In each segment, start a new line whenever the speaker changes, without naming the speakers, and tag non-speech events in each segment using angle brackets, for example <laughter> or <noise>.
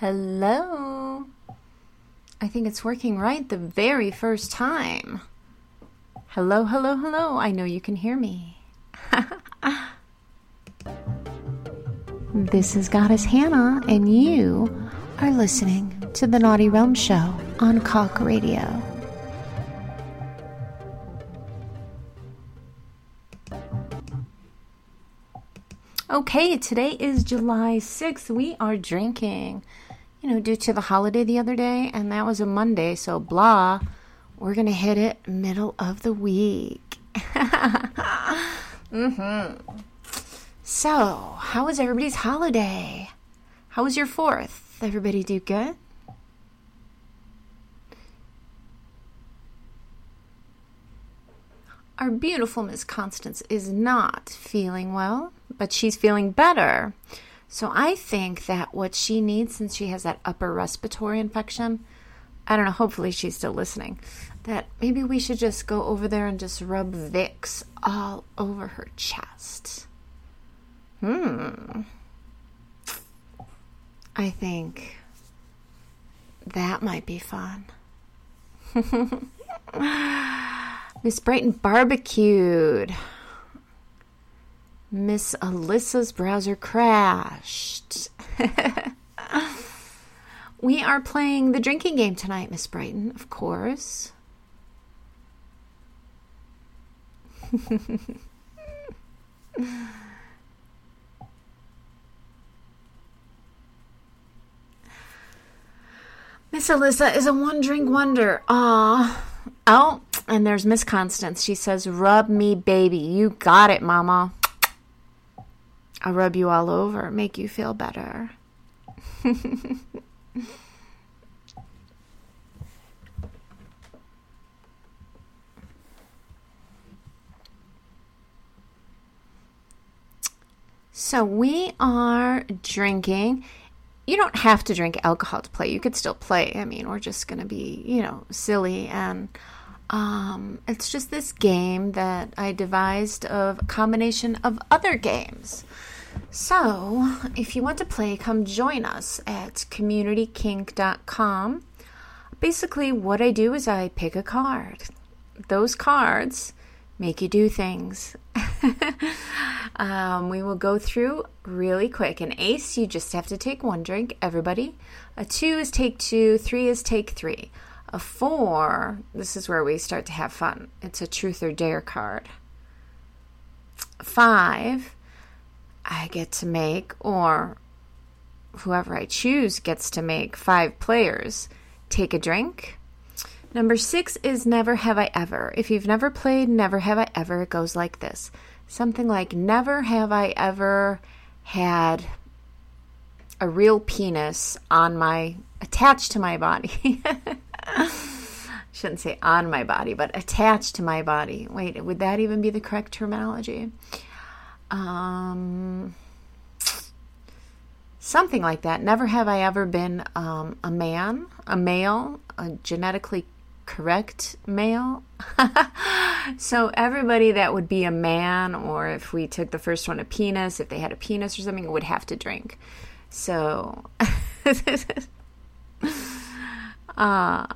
Hello. I think it's working right the very first time. Hello, hello, hello. I know you can hear me. <laughs> this is Goddess Hannah, and you are listening to the Naughty Realm Show on Cock Radio. Okay, today is July 6th. We are drinking, you know, due to the holiday the other day, and that was a Monday, so blah. We're going to hit it middle of the week. <laughs> mm-hmm. So, how was everybody's holiday? How was your fourth? Everybody do good? Our beautiful Miss Constance is not feeling well but she's feeling better. So I think that what she needs, since she has that upper respiratory infection, I don't know, hopefully she's still listening, that maybe we should just go over there and just rub Vicks all over her chest. Hmm. I think that might be fun. <laughs> Miss Brighton barbecued. Miss Alyssa's browser crashed. <laughs> we are playing the drinking game tonight, Miss Brighton, of course. <laughs> Miss Alyssa is a one drink wonder. Ah. Oh, and there's Miss Constance. She says, Rub me, baby. You got it, Mama. I'll rub you all over, make you feel better. <laughs> so we are drinking. You don't have to drink alcohol to play. You could still play. I mean, we're just going to be, you know, silly and um, it's just this game that I devised of a combination of other games. So, if you want to play, come join us at communitykink.com. Basically, what I do is I pick a card. Those cards make you do things. <laughs> um, we will go through really quick. An ace, you just have to take one drink, everybody. A two is take two, three is take three. A four, this is where we start to have fun. It's a truth or dare card. Five, I get to make, or whoever I choose gets to make five players take a drink. Number six is Never Have I Ever. If you've never played Never Have I Ever, it goes like this something like Never have I ever had a real penis on my, attached to my body. <laughs> <sighs> Shouldn't say on my body, but attached to my body. Wait, would that even be the correct terminology? um, something like that. Never have I ever been um, a man, a male, a genetically correct male. <laughs> so everybody that would be a man, or if we took the first one a penis, if they had a penis or something, would have to drink. So. <laughs> uh,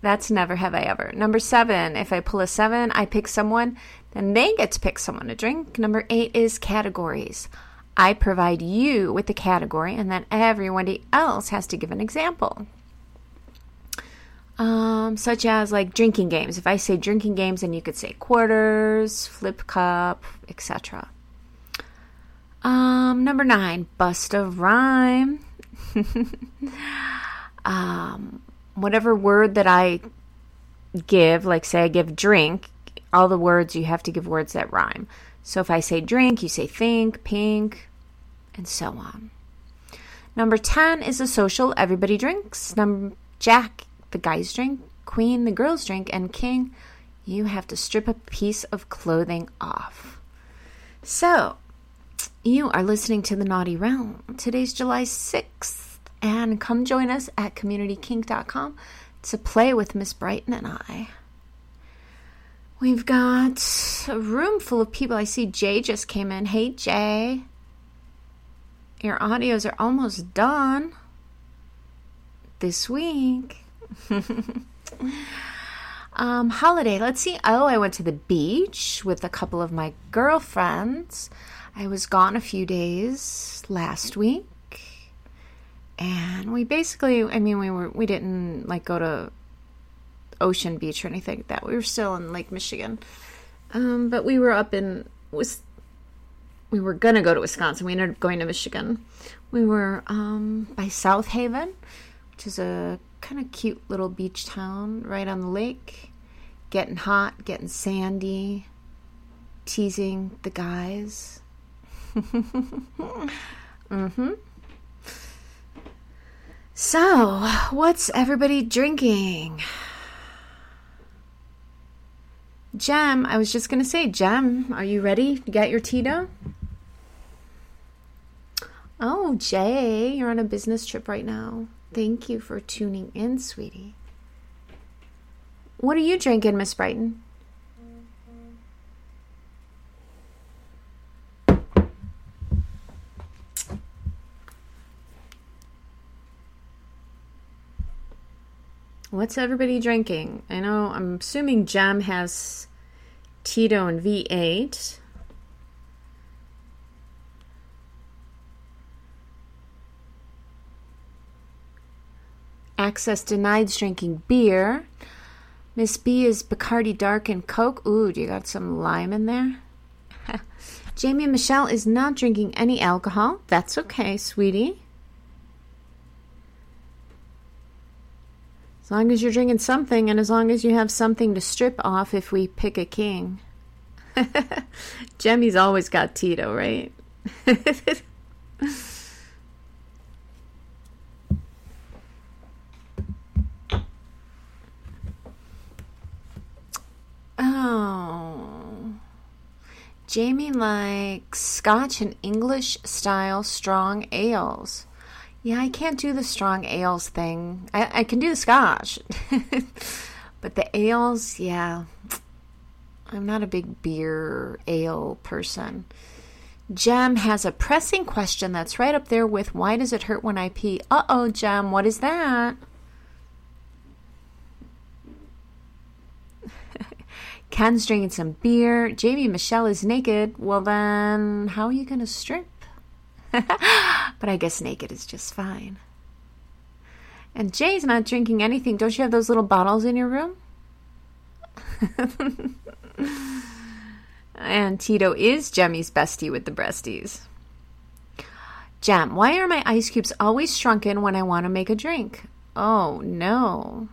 that's never have I ever. Number seven, if I pull a seven, I pick someone, then they get to pick someone to drink. Number eight is categories. I provide you with the category, and then everybody else has to give an example. Um, such as like drinking games. If I say drinking games, then you could say quarters, flip cup, etc. Um, number nine, bust of rhyme. <laughs> um, whatever word that I give, like say I give drink, all the words you have to give words that rhyme. So if I say drink, you say think, pink, and so on. Number 10 is a social, everybody drinks. Number Jack, the guys drink, Queen, the girls drink, and King, you have to strip a piece of clothing off. So, you are listening to the Naughty Realm. Today's July 6th and come join us at communitykink.com to play with Miss Brighton and I. We've got a room full of people. I see Jay just came in. Hey, Jay. Your audios are almost done. this week. <laughs> um, holiday. Let's see. Oh, I went to the beach with a couple of my girlfriends. I was gone a few days last week. And we basically, I mean, we were, we didn't like go to Ocean Beach or anything like that. We were still in Lake Michigan. Um, but we were up in, was, we were gonna go to Wisconsin. We ended up going to Michigan. We were um, by South Haven, which is a kind of cute little beach town right on the lake. Getting hot, getting sandy, teasing the guys. <laughs> mm-hmm. So, what's everybody drinking? Jem, I was just going to say, Jem, are you ready to get your Tito? Oh, Jay, you're on a business trip right now. Thank you for tuning in, sweetie. What are you drinking, Miss Brighton? What's everybody drinking? I know, I'm assuming Jem has Tito and V8. Access denied drinking beer. Miss B is Bacardi Dark and Coke. Ooh, do you got some lime in there? <laughs> Jamie and Michelle is not drinking any alcohol. That's okay, sweetie. As long as you're drinking something, and as long as you have something to strip off if we pick a king. <laughs> Jemmy's always got Tito, right? <laughs> oh. Jamie likes scotch and English style strong ales. Yeah, I can't do the strong ales thing. I, I can do the scotch. <laughs> but the ales, yeah. I'm not a big beer ale person. Jem has a pressing question that's right up there with why does it hurt when I pee? Uh oh, Jem, what is that? <laughs> Ken's drinking some beer. Jamie Michelle is naked. Well, then, how are you going to strip? <laughs> but I guess naked is just fine. And Jay's not drinking anything. Don't you have those little bottles in your room? <laughs> and Tito is Jemmy's bestie with the breasties. Jem, why are my ice cubes always shrunken when I want to make a drink? Oh no.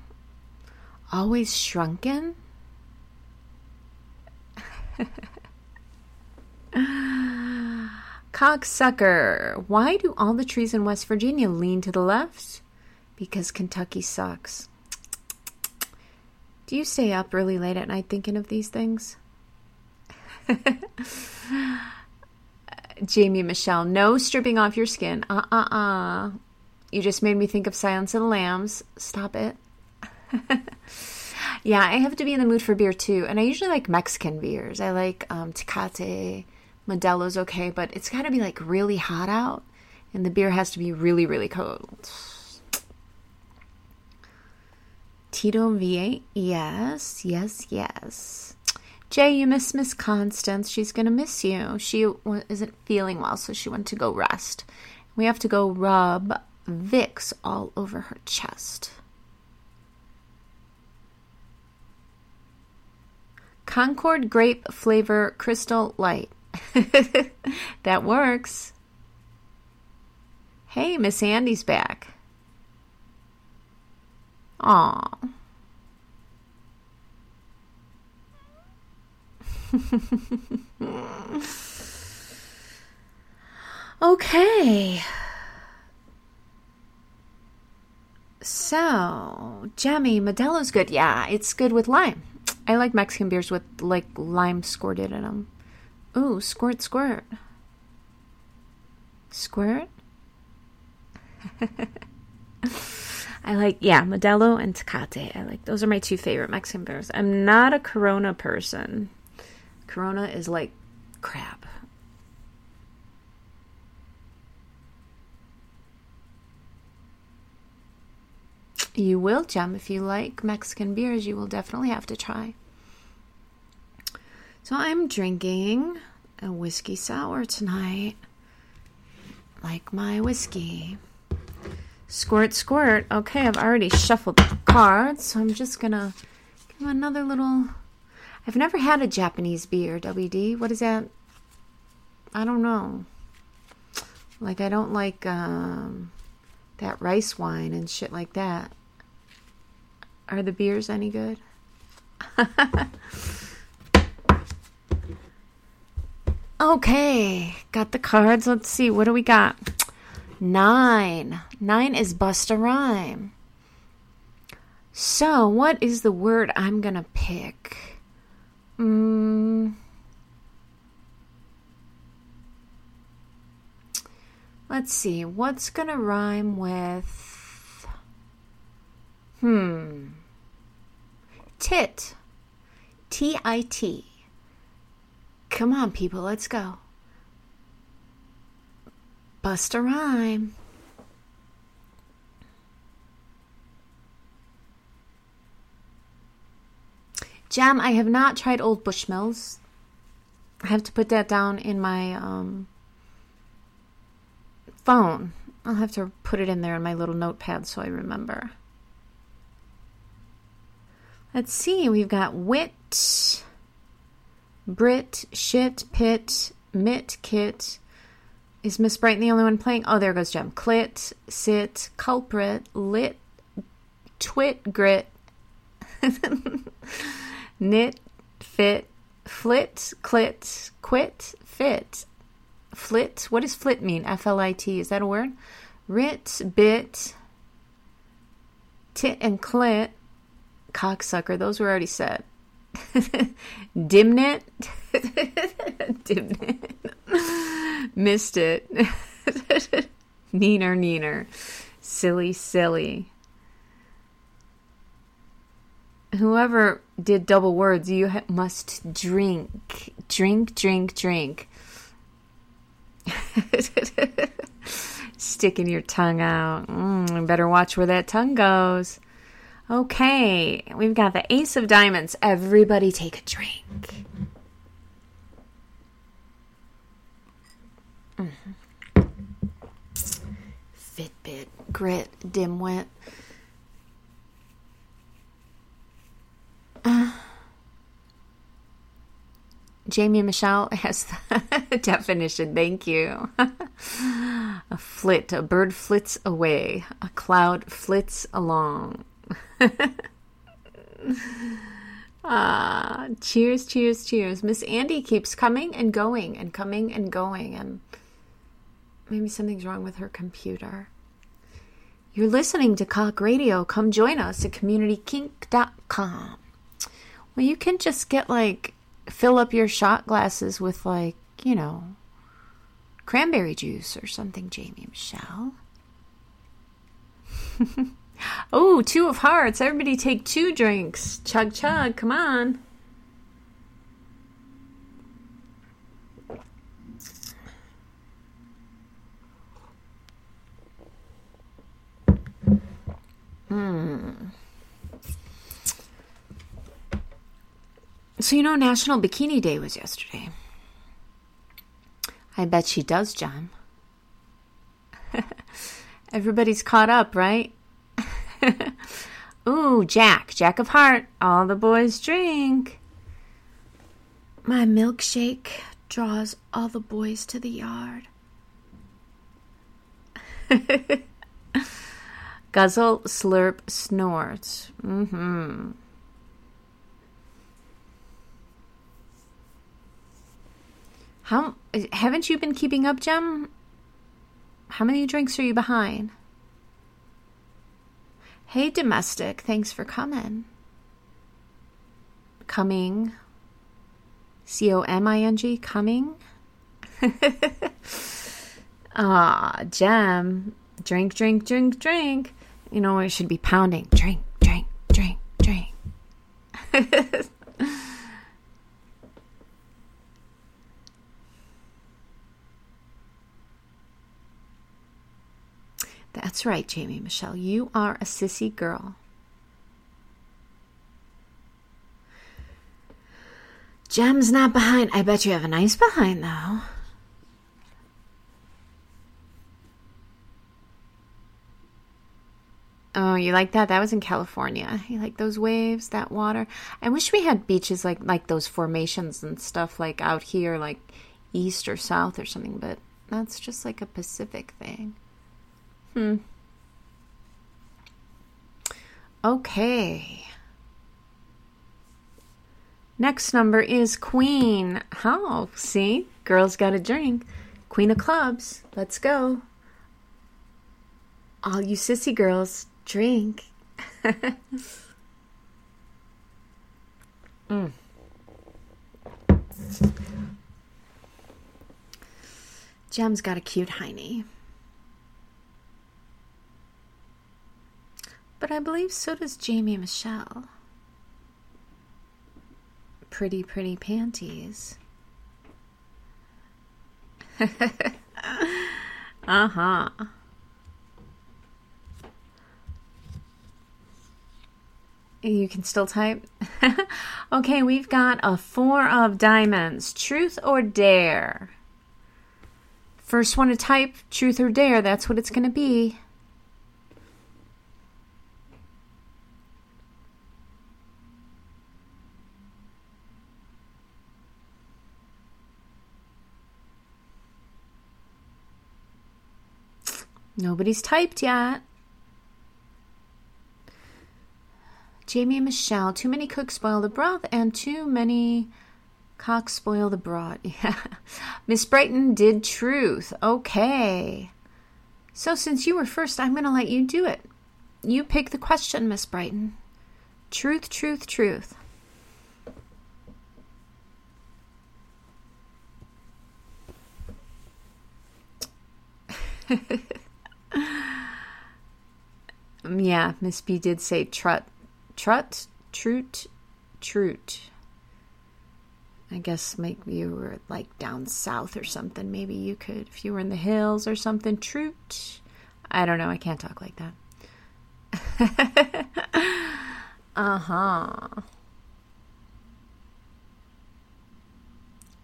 Always shrunken? <laughs> Cocksucker. Why do all the trees in West Virginia lean to the left? Because Kentucky sucks. Do you stay up really late at night thinking of these things? <laughs> Jamie Michelle, no stripping off your skin. Uh uh uh. You just made me think of Silence of the Lambs. Stop it. <laughs> yeah, I have to be in the mood for beer too. And I usually like Mexican beers. I like um, Tecate Modelo's okay, but it's got to be like really hot out, and the beer has to be really, really cold. Tito V8, yes, yes, yes. Jay, you miss Miss Constance. She's gonna miss you. She isn't feeling well, so she went to go rest. We have to go rub Vicks all over her chest. Concord grape flavor crystal light. <laughs> that works. Hey, Miss Andy's back. Aw. <laughs> okay. So, Jemmy, Modelo's good. Yeah, it's good with lime. I like Mexican beers with like lime squirted in them. Ooh, squirt, squirt. Squirt? <laughs> I like, yeah, Modelo and Tecate. I like, those are my two favorite Mexican beers. I'm not a Corona person. Corona is like crap. You will, Jem. If you like Mexican beers, you will definitely have to try. So I'm drinking a whiskey sour tonight. Like my whiskey. Squirt, squirt. Okay, I've already shuffled the cards, so I'm just gonna give another little. I've never had a Japanese beer, WD. What is that? I don't know. Like, I don't like um, that rice wine and shit like that. Are the beers any good? <laughs> okay, got the cards. Let's see. What do we got? Nine. Nine is bust a rhyme. So, what is the word I'm going to pick? Mm. Let's see. What's going to rhyme with. Hmm. Tit. T I T. Come on, people, let's go. Bust a rhyme. Jam, I have not tried Old Bushmills. I have to put that down in my um, phone. I'll have to put it in there in my little notepad so I remember. Let's see, we've got wit, Brit, shit, pit, mit, kit, is Miss Brighton the only one playing? Oh, there goes Jem. Clit, sit, culprit, lit, twit, grit, <laughs> knit, fit, flit, clit, quit, fit, flit. What does flit mean? F L I T. Is that a word? Rit, bit, tit, and clit, cocksucker. Those were already said. <laughs> Dimnit. Dimnit. <laughs> Missed it. <laughs> neener, neener. Silly, silly. Whoever did double words, you ha- must drink. Drink, drink, drink. Sticking your tongue out. Mm, better watch where that tongue goes. Okay, we've got the Ace of Diamonds. Everybody take a drink. Mm-hmm. Fitbit, grit, dimwit. Uh, Jamie Michelle <laughs> has the definition. Thank you. <laughs> a flit, a bird flits away, a cloud flits along. Ah, cheers, cheers, cheers. Miss Andy keeps coming and going and coming and going, and maybe something's wrong with her computer. You're listening to Cock Radio. Come join us at communitykink.com. Well, you can just get like, fill up your shot glasses with like, you know, cranberry juice or something, Jamie Michelle. <laughs> Oh, two of hearts. Everybody take two drinks. Chug, chug. Come on. Hmm. So, you know, National Bikini Day was yesterday. I bet she does, John. <laughs> Everybody's caught up, right? <laughs> Ooh, Jack, Jack of Heart, all the boys drink. My milkshake draws all the boys to the yard. <laughs> Guzzle, slurp, snort. Mm-hmm. How haven't you been keeping up, Jem? How many drinks are you behind? Hey, domestic, thanks for coming. Coming. C O M I N G, coming. <laughs> Ah, Jem. Drink, drink, drink, drink. You know, I should be pounding. Drink, drink, drink, drink. <laughs> That's right, Jamie Michelle. You are a sissy girl. Jem's not behind. I bet you have a nice behind, though. Oh, you like that? That was in California. You like those waves, that water? I wish we had beaches like like those formations and stuff like out here, like east or south or something. But that's just like a Pacific thing. Hmm. Okay. Next number is Queen. Oh, see? Girls got a drink. Queen of clubs. Let's go. All you sissy girls, drink. <laughs> mm. Jem's got a cute hiney. But I believe so does Jamie Michelle. Pretty, pretty panties. <laughs> uh huh. You can still type. <laughs> okay, we've got a four of diamonds. Truth or dare? First one to type, truth or dare, that's what it's going to be. Nobody's typed yet. Jamie and Michelle, too many cooks spoil the broth, and too many cocks spoil the broth. <laughs> Yeah. Miss Brighton did truth. Okay. So since you were first, I'm going to let you do it. You pick the question, Miss Brighton. Truth, truth, truth. <laughs> yeah, Miss B did say trut Trut, Trut, Trut. I guess maybe you were like down south or something. Maybe you could, if you were in the hills or something, Trut. I don't know. I can't talk like that. <laughs> uh huh.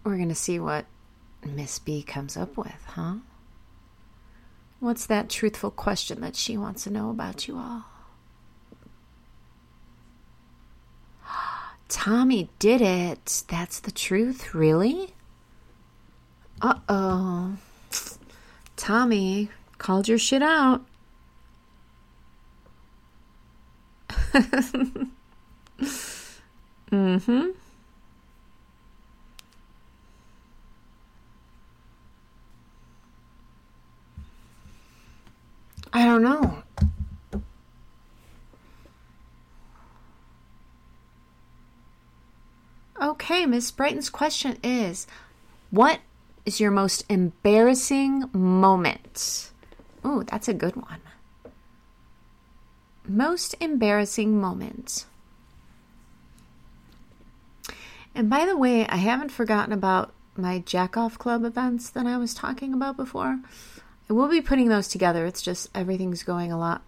We're going to see what Miss B comes up with, huh? What's that truthful question that she wants to know about you all? <gasps> Tommy did it. That's the truth, really? Uh oh. Tommy called your shit out. <laughs> mm hmm. I don't know. Okay, Miss Brighton's question is What is your most embarrassing moment? Ooh, that's a good one. Most embarrassing moment. And by the way, I haven't forgotten about my Jack Off Club events that I was talking about before. I will be putting those together. It's just everything's going a lot,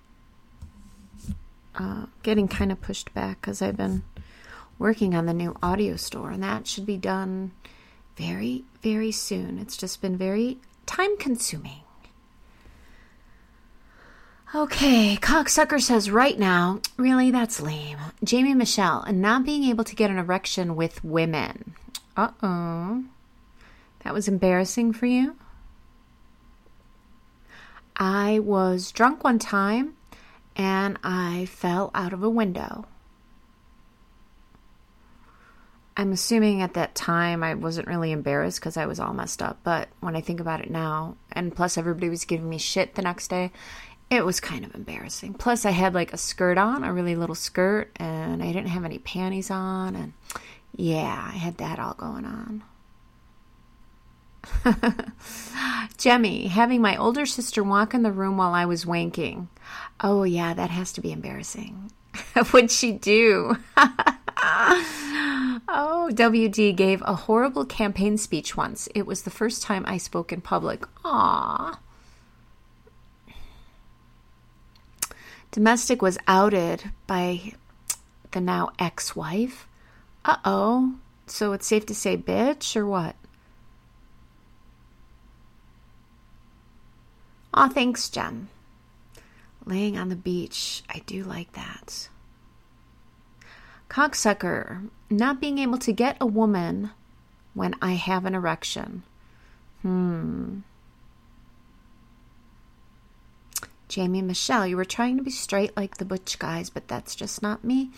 uh, getting kind of pushed back because I've been working on the new audio store, and that should be done very, very soon. It's just been very time consuming. Okay, cocksucker says right now, really, that's lame. Jamie Michelle, and not being able to get an erection with women. Uh oh. That was embarrassing for you? I was drunk one time and I fell out of a window. I'm assuming at that time I wasn't really embarrassed because I was all messed up. But when I think about it now, and plus everybody was giving me shit the next day, it was kind of embarrassing. Plus, I had like a skirt on, a really little skirt, and I didn't have any panties on. And yeah, I had that all going on. <laughs> Jemmy, having my older sister walk in the room while I was wanking. Oh, yeah, that has to be embarrassing. <laughs> What'd she do? <laughs> oh, WD gave a horrible campaign speech once. It was the first time I spoke in public. Aww. Domestic was outed by the now ex wife. Uh oh. So it's safe to say bitch or what? Aw, thanks, Jen. Laying on the beach. I do like that. Cocksucker. Not being able to get a woman when I have an erection. Hmm. Jamie Michelle, you were trying to be straight like the butch guys, but that's just not me.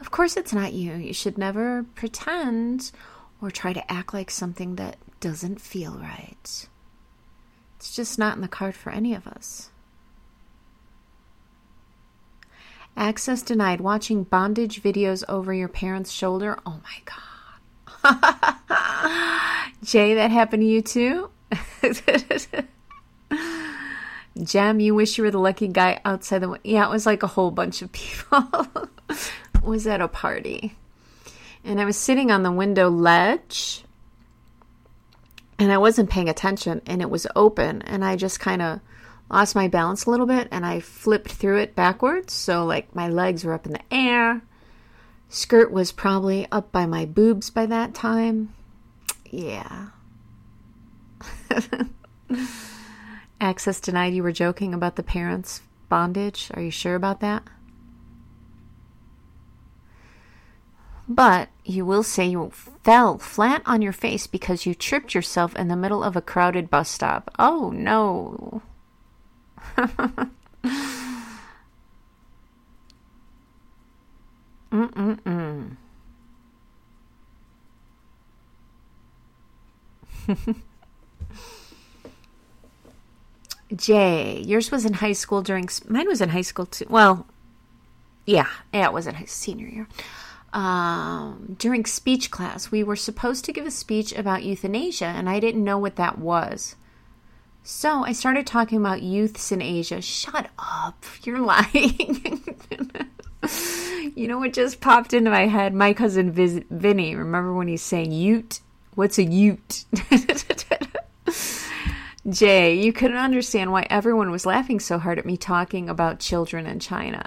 Of course, it's not you. You should never pretend or try to act like something that doesn't feel right. It's just not in the card for any of us. Access denied. Watching bondage videos over your parents' shoulder. Oh my God. <laughs> Jay, that happened to you too? <laughs> Jem, you wish you were the lucky guy outside the. window. Yeah, it was like a whole bunch of people. <laughs> was at a party. And I was sitting on the window ledge and I wasn't paying attention and it was open and I just kind of lost my balance a little bit and I flipped through it backwards. So, like, my legs were up in the air. Skirt was probably up by my boobs by that time. Yeah. <laughs> Access denied. You were joking about the parents' bondage. Are you sure about that? But you will say you fell flat on your face because you tripped yourself in the middle of a crowded bus stop. Oh no. <laughs> Mm-mm-mm. <laughs> Jay, yours was in high school during. Mine was in high school too. Well, yeah, yeah, it was in high senior year um, during speech class, we were supposed to give a speech about euthanasia, and I didn't know what that was. So I started talking about youths in Asia. Shut up, <laughs> you're lying. you know what just popped into my head? My cousin Viz- Vinny. Remember when he's saying Ute? What's a Ute? <laughs> Jay, you couldn't understand why everyone was laughing so hard at me talking about children in China.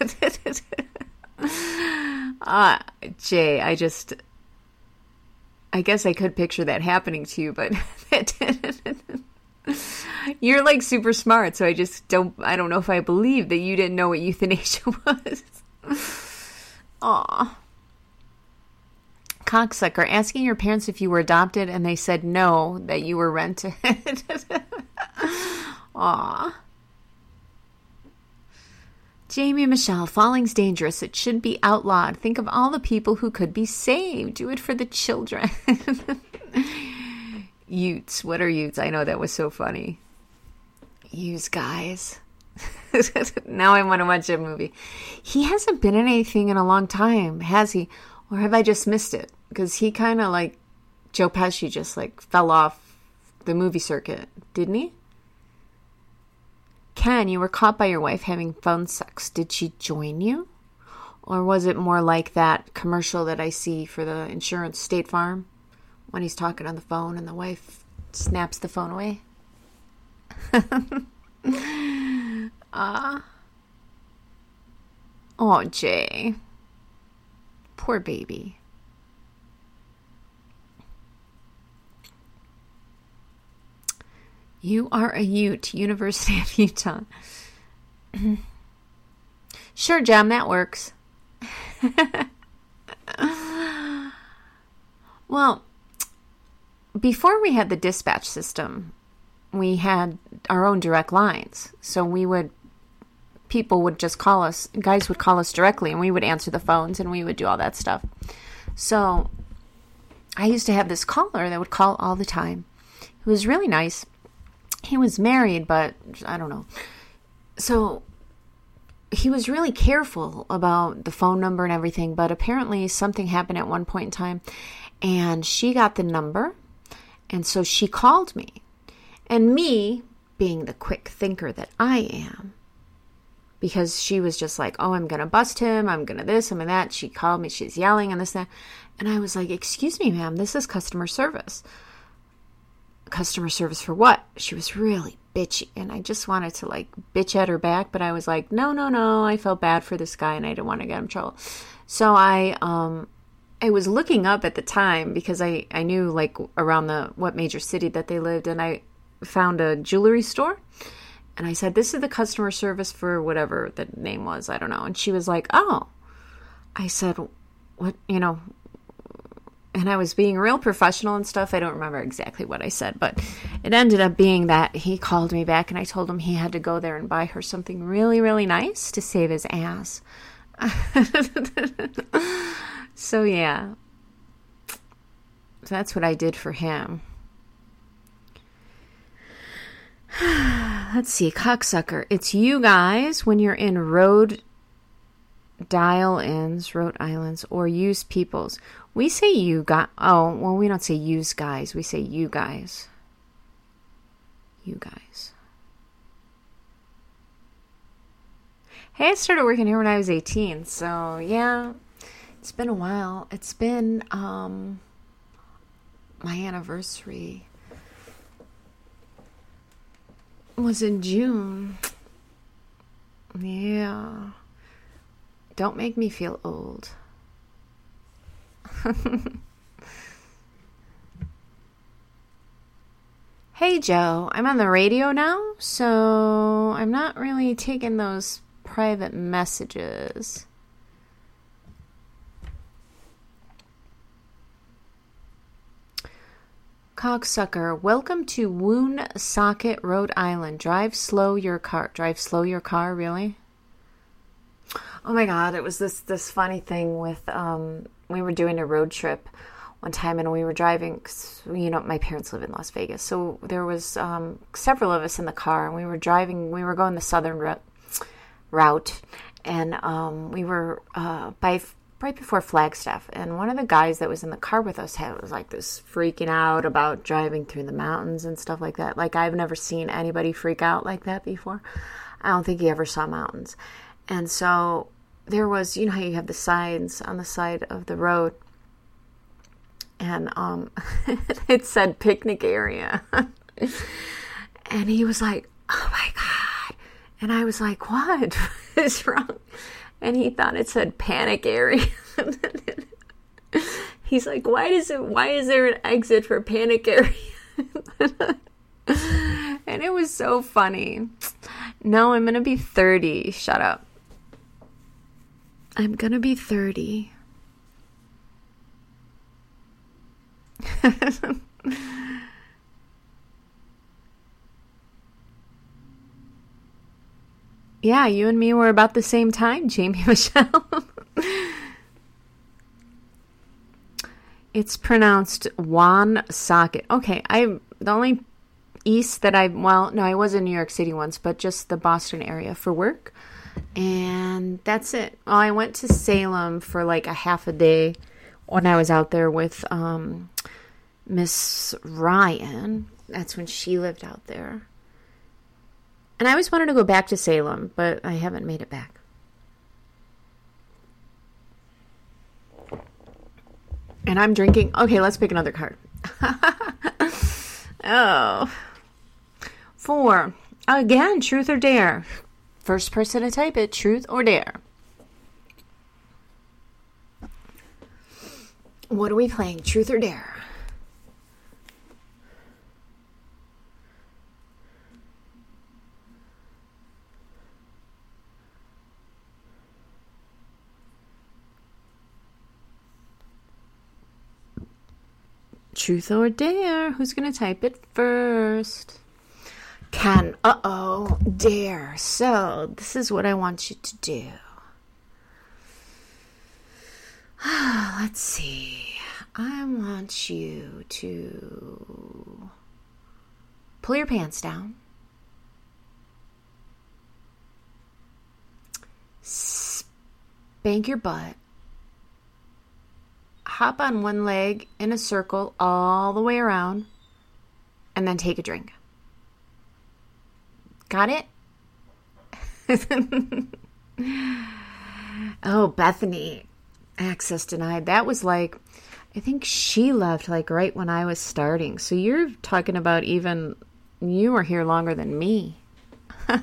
<laughs> Uh, Jay, I just. I guess I could picture that happening to you, but <laughs> that you're like super smart, so I just don't. I don't know if I believe that you didn't know what euthanasia <laughs> was. Aw. Cocksucker, asking your parents if you were adopted and they said no, that you were rented. <laughs> Aw. Jamie Michelle, falling's dangerous. It should be outlawed. Think of all the people who could be saved. Do it for the children. <laughs> Utes. What are Utes? I know that was so funny. Use guys. <laughs> now I want to watch a movie. He hasn't been in anything in a long time, has he? Or have I just missed it? Because he kind of like Joe Pesci just like fell off the movie circuit, didn't he? Ken, you were caught by your wife having phone sex. Did she join you? Or was it more like that commercial that I see for the insurance State Farm when he's talking on the phone and the wife snaps the phone away? <laughs> Ah. uh, oh, Jay. Poor baby. You are a Ute, University of Utah. sure, Jem, that works. well, before we had the dispatch system, we had our own direct lines. So we would, people would just call us, guys would call us directly, and we would answer the phones and we would do all that stuff. So I used to have this caller that would call all the time. It was really nice he was married, but I don't know. So he was really careful about the phone number and everything, but apparently something happened at one point in time and she got the number and so she called me. And me, being the quick thinker that I am, because she was just like, oh, I'm going to bust him. I'm going to this, I'm going to that. She called me. She's yelling and this, and that. And I was like, excuse me, ma'am, this is customer service customer service for what? She was really bitchy. And I just wanted to like bitch at her back. But I was like, no, no, no. I felt bad for this guy and I didn't want to get him trouble. So I, um, I was looking up at the time because I, I knew like around the what major city that they lived and I found a jewelry store and I said, This is the customer service for whatever the name was, I don't know. And she was like, Oh. I said, What you know and I was being real professional and stuff. I don't remember exactly what I said, but it ended up being that he called me back and I told him he had to go there and buy her something really, really nice to save his ass. <laughs> So, yeah. So that's what I did for him. <sighs> Let's see, cocksucker. It's you guys when you're in road dial ins, Rhode Islands, or use peoples. We say you got. Oh, well, we don't say use guys. We say you guys. You guys. Hey, I started working here when I was 18, so yeah, it's been a while. It's been um my anniversary was in June. Yeah. Don't make me feel old. <laughs> hey Joe, I'm on the radio now, so I'm not really taking those private messages. Cocksucker, welcome to Woonsocket, Rhode Island. Drive slow your car. Drive slow your car, really? Oh my god, it was this this funny thing with um we were doing a road trip one time and we were driving you know my parents live in Las Vegas. So there was um several of us in the car and we were driving we were going the southern route route and um we were uh by right before Flagstaff, and one of the guys that was in the car with us had was like this freaking out about driving through the mountains and stuff like that. Like I've never seen anybody freak out like that before. I don't think he ever saw mountains. And so there was, you know how you have the signs on the side of the road, and um, <laughs> it said picnic area, <laughs> and he was like, "Oh my god!" And I was like, "What <laughs> is wrong?" and he thought it said panic area. He's like, why does it? Why is there an exit for panic area? and it was so funny. No, I'm gonna be 30. Shut up. I'm gonna be 30. <laughs> Yeah, you and me were about the same time, Jamie <laughs> Michelle. it's pronounced Juan Socket. Okay, I the only east that I well, no, I was in New York City once, but just the Boston area for work. And that's it. Well, I went to Salem for like a half a day when I was out there with um, Miss Ryan. That's when she lived out there. And I always wanted to go back to Salem, but I haven't made it back. And I'm drinking. Okay, let's pick another card. <laughs> oh. Four. Again, truth or dare. First person to type it, truth or dare. What are we playing? Truth or dare? Truth or dare? Who's going to type it first? Ken. Uh oh. Dare. So, this is what I want you to do. <sighs> Let's see. I want you to pull your pants down. Spank your butt hop on one leg in a circle all the way around, and then take a drink. Got it? oh, Bethany, access denied. That was like, I think she left like right when I was starting. So you're talking about even you were here longer than me. <laughs>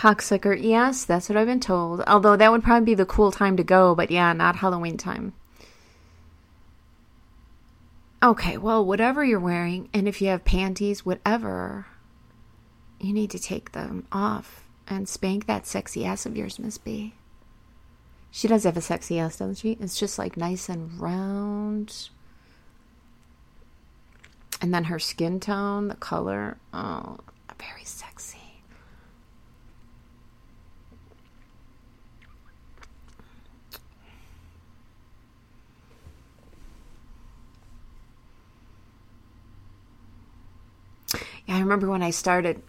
Cocksucker, yes, that's what I've been told. Although that would probably be the cool time to go, but yeah, not Halloween time. Okay, well, whatever you're wearing, and if you have panties, whatever, you need to take them off and spank that sexy ass of yours, Miss B. She does have a sexy ass, doesn't she? It's just like nice and round. And then her skin tone, the color, oh, very sexy. Yeah, I remember when I started,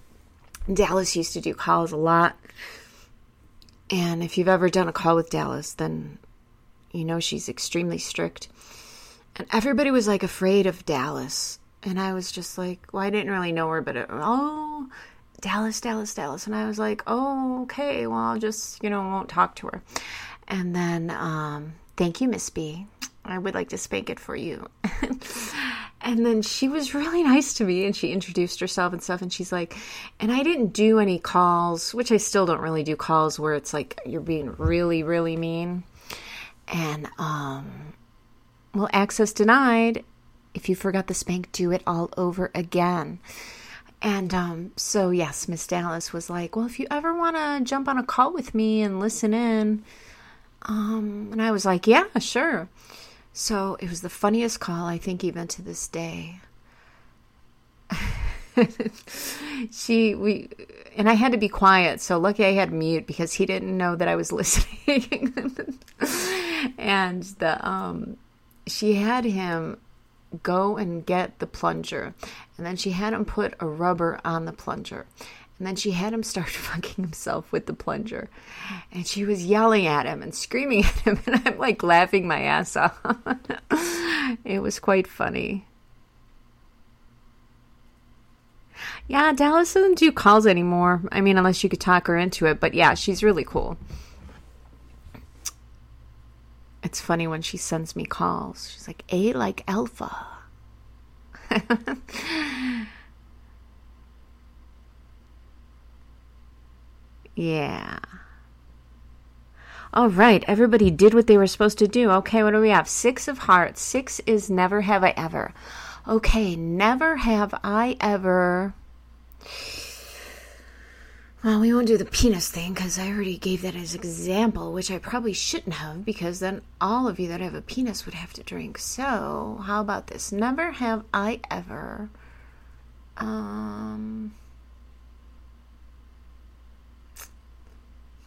Dallas used to do calls a lot. And if you've ever done a call with Dallas, then you know she's extremely strict. And everybody was like afraid of Dallas. And I was just like, well, I didn't really know her, but it, oh, Dallas, Dallas, Dallas. And I was like, oh, okay, well, I'll just, you know, won't talk to her. And then, um, thank you, Miss B. I would like to spank it for you. <laughs> and then she was really <laughs> nice to me and she introduced herself and stuff and she's like and i didn't do any calls which i still don't really do calls where it's like you're being really really mean. And um well access denied. If you forgot the spank do it all over again. And um, so yes miss dallas was like well if you ever want to jump on a call with me and listen in um, and i was like yeah sure so it was the funniest call, I think, even to this day. <laughs> she, we, and I had to be quiet. So lucky I had mute because he didn't know that I was <laughs> listening. and the, um, she had him go and get the plunger. And then she had him put a rubber on the plunger. And then she had him start <laughs> fucking himself with the plunger. And she was yelling at him and screaming <laughs> at him. And I'm like laughing my ass off. <laughs> it was quite funny. Yeah, Dallas doesn't do calls anymore. I mean, unless you could talk her into it. But yeah, she's really cool. It's funny when she sends me calls. She's like, A like alpha. Yeah. All right, everybody did what they were supposed to do. Okay, what do we have? Six of hearts. Six is never have I ever. Okay, never have I ever. Well, we won't do the penis thing because I already gave that as example, which I probably shouldn't have because then all of you that have a penis would have to drink. So, how about this? Never have I ever. Um.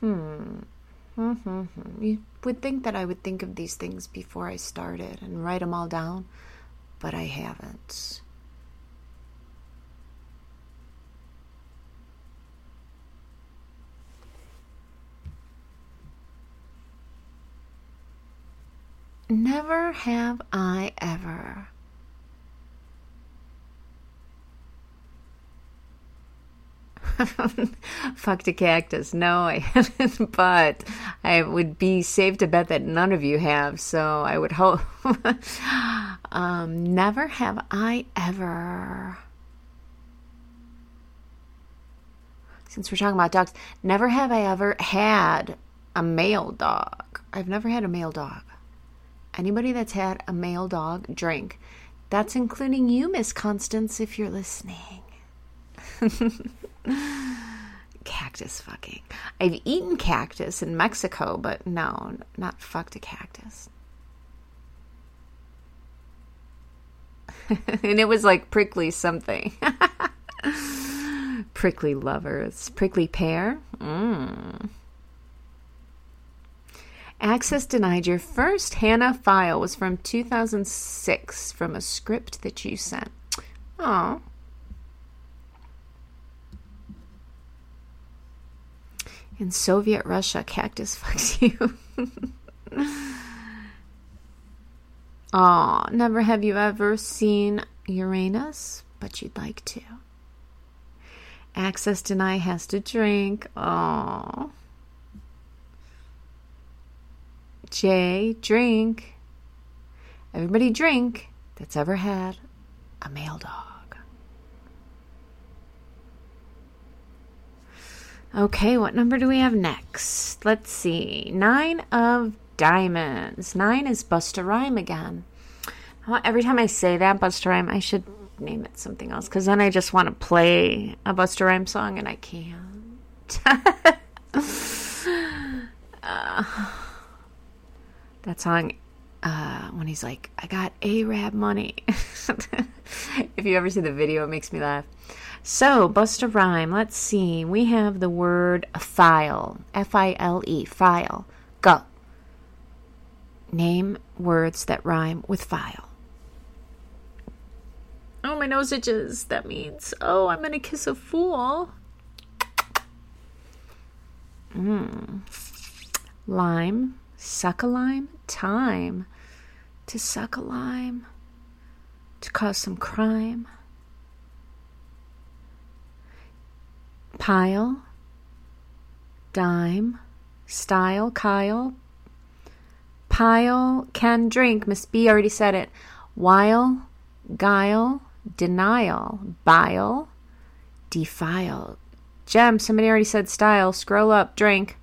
Hmm. Mm-hmm. You would think that I would think of these things before I started and write them all down, but I haven't. Never have I ever <laughs> fucked a cactus. No, I <laughs> haven't, but I would be safe to bet that none of you have. So I would hope. <laughs> um, never have I ever. Since we're talking about dogs, never have I ever had a male dog. I've never had a male dog. Anybody that's had a male dog drink. That's including you, Miss Constance, if you're listening. <laughs> cactus fucking. I've eaten cactus in Mexico, but no, not fucked a cactus. <laughs> and it was like prickly something. <laughs> prickly lovers. Prickly pear. Mm. Access denied. Your first Hannah file was from 2006 from a script that you sent. Oh, In Soviet Russia, cactus <laughs> fucks you. Aw, never have you ever seen Uranus, but you'd like to. Access deny has to drink. Oh. J, drink. Everybody drink that's ever had a male dog. Okay, what number do we have next? Let's see. Nine of diamonds. Nine is Busta Rhyme again. Every time I say that, Busta Rhyme, I should name it something else because then I just want to play a Busta Rhyme song and I can't. uh, <laughs> that song, uh, when he's like, I got Arab money. <laughs> if you ever see the video, it makes me laugh. So, Busta Rhyme, let's see. We have the word file. F I L E, file. Go. Name words that rhyme with file. Oh, my nose itches. That means, oh, I'm going to kiss a fool. Mmm. Lime, suck a lime, time. To suck a lime, to cause some crime. Pile, dime, style, Kyle. Pile, can drink, Miss B already said it. While, guile, denial, bile, defile. Jem, somebody already said style. Scroll up, drink.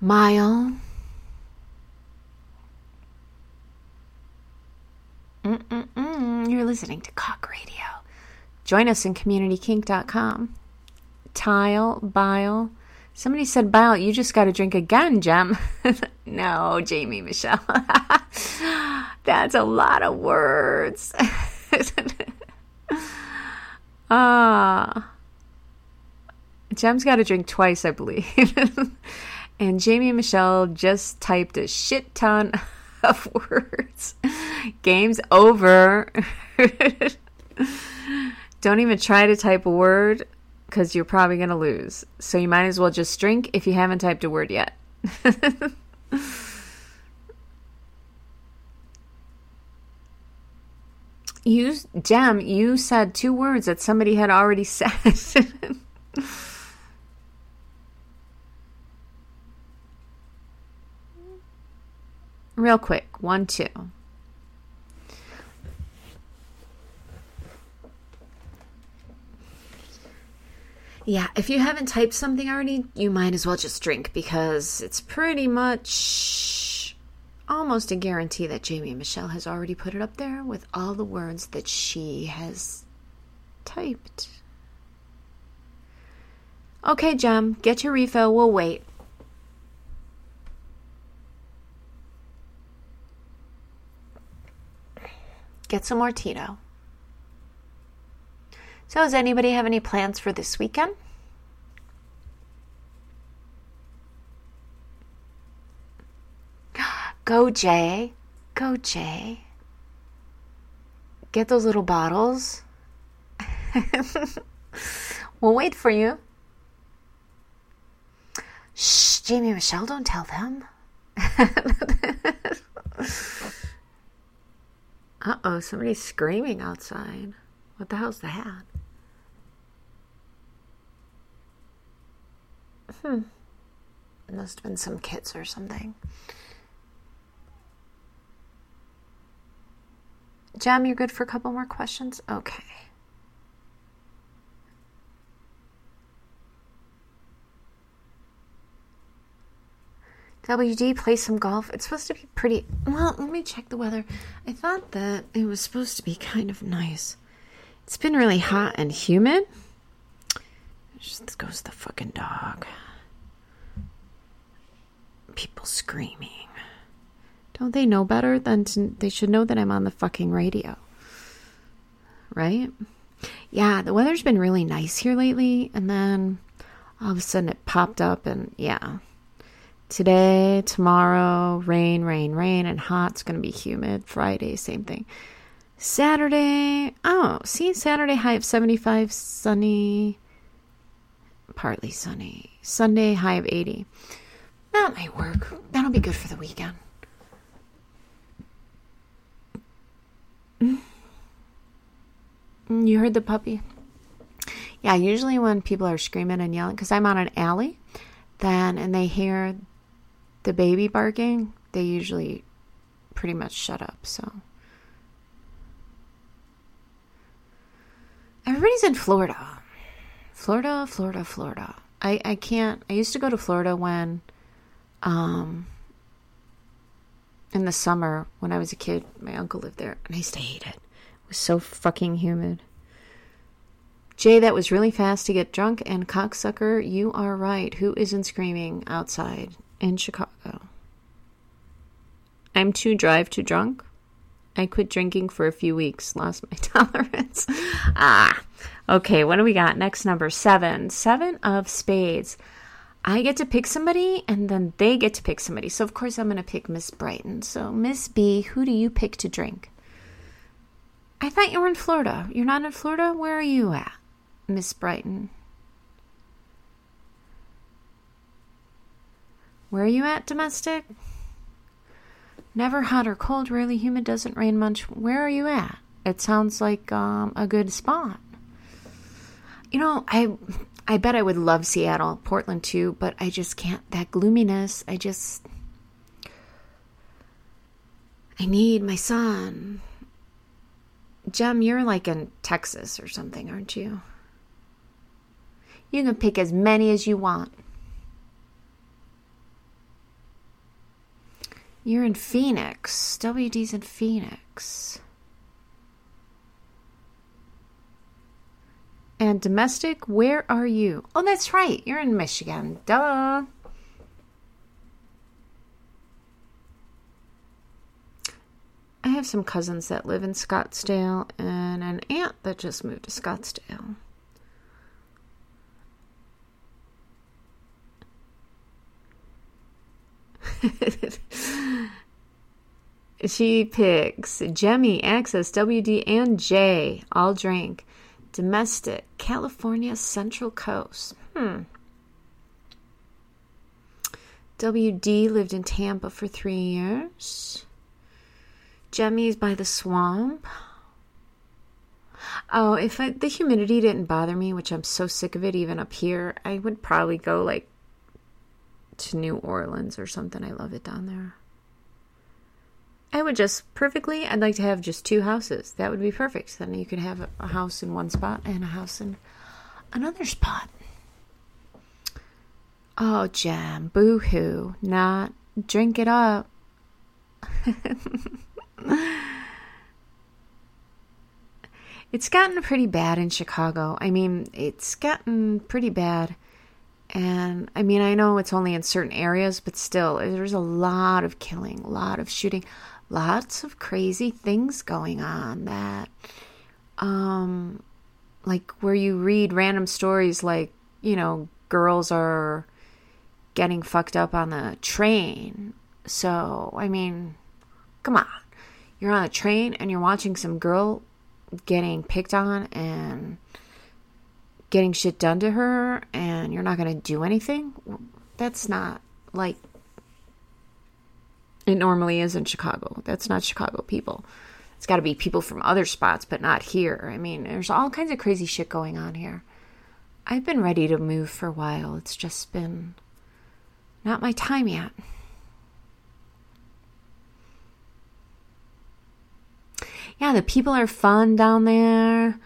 Mile. Mm-mm-mm. You're listening to Cock Radio. Join us in communitykink.com. Tile, bile. Somebody said bile. You just got to drink again, Jem. <laughs> no, Jamie Michelle. <laughs> That's a lot of words. <laughs> Ah. Jem's got to drink twice, I believe. and Jamie Michelle just typed a shit ton of words. Game's over. Don't even try to type a word because you're probably going to lose. So you might as well just drink if you haven't typed a word yet. <laughs> You, Jem, you said two words that somebody had already <laughs> said. Real quick, one, two. Yeah, if you haven't typed something already, you might as well just drink because it's pretty much almost a guarantee that Jamie and Michelle has already put it up there with all the words that she has typed. Okay, Jem, get your refill. We'll wait. Get some more Tito. So, does anybody have any plans for this weekend? <gasps> Go, Jay. Go, Jay. Get those little bottles. <laughs> we'll wait for you. Shh, Jamie Michelle, don't tell them. <laughs> uh oh, somebody's screaming outside. What the hell's that? Hmm. Must have been some kids or something. Jam, you're good for a couple more questions? Okay. WD play some golf. It's supposed to be pretty. Well, let me check the weather. I thought that it was supposed to be kind of nice. It's been really hot and humid. Just goes the fucking dog. People screaming. Don't they know better than to, they should know that I'm on the fucking radio? Right? Yeah, the weather's been really nice here lately, and then all of a sudden it popped up, and yeah. Today, tomorrow, rain, rain, rain, and hot. It's going to be humid. Friday, same thing. Saturday, oh, see, Saturday high of 75, sunny, partly sunny. Sunday, high of 80. That might work. That'll be good for the weekend. Mm. You heard the puppy. Yeah, Yeah, usually when people are screaming and yelling, because I'm on an alley, then and they hear the baby barking, they usually pretty much shut up. So everybody's in Florida. Florida, Florida, Florida. I, I can't I used to go to Florida when um in the summer when I was a kid, my uncle lived there and I used to hate it. It was so fucking humid. Jay, that was really fast to get drunk and cocksucker, you are right. Who isn't screaming outside in Chicago? I'm too drive too drunk. I quit drinking for a few weeks, lost my <laughs> tolerance. ah, okay, what do we got? Next number seven. Seven of spades. I get to pick somebody and then they get to pick somebody. So, of course, I'm going to pick Miss Brighton. So, Miss B, who do you pick to drink? I thought you were in Florida. You're not in Florida? Where are you at, Miss Brighton? Where are you at, domestic? Never hot or cold, rarely humid, doesn't rain much. Where are you at? It sounds like um, a good spot. You know, I I bet I would love Seattle, Portland too, but I just can't. That gloominess, I just. I need my son. Jem, you're like in Texas or something, aren't you? You can pick as many as you want. You're in Phoenix. WD's in Phoenix. And domestic, where are you? Oh, that's right. You're in Michigan. Duh. I have some cousins that live in Scottsdale and an aunt that just moved to Scottsdale. <laughs> she picks Jemmy, Access, WD, and J. All drink. Domestic, California Central Coast. Hmm. WD lived in Tampa for three years. Jemmy's by the swamp. Oh, if I, the humidity didn't bother me, which I'm so sick of it even up here, I would probably go like to New Orleans or something. I love it down there. I would just perfectly, I'd like to have just two houses. That would be perfect. Then you could have a house in one spot and a house in another spot. Oh, Jem, boo hoo. Not drink it up. <laughs> it's gotten pretty bad in Chicago. I mean, it's gotten pretty bad. And I mean, I know it's only in certain areas, but still, there's a lot of killing, a lot of shooting, lots of crazy things going on that, um, like where you read random stories like, you know, girls are getting fucked up on the train. So, I mean, come on. You're on a train and you're watching some girl getting picked on and getting shit done to her and you're not going to do anything, that's not like it normally is in Chicago. That's not Chicago people. It's got to be people from other spots, but not here. I mean, there's all kinds of crazy shit going on here. I've been ready to move for a while. It's just been not my time yet. Yeah, the people are fun down there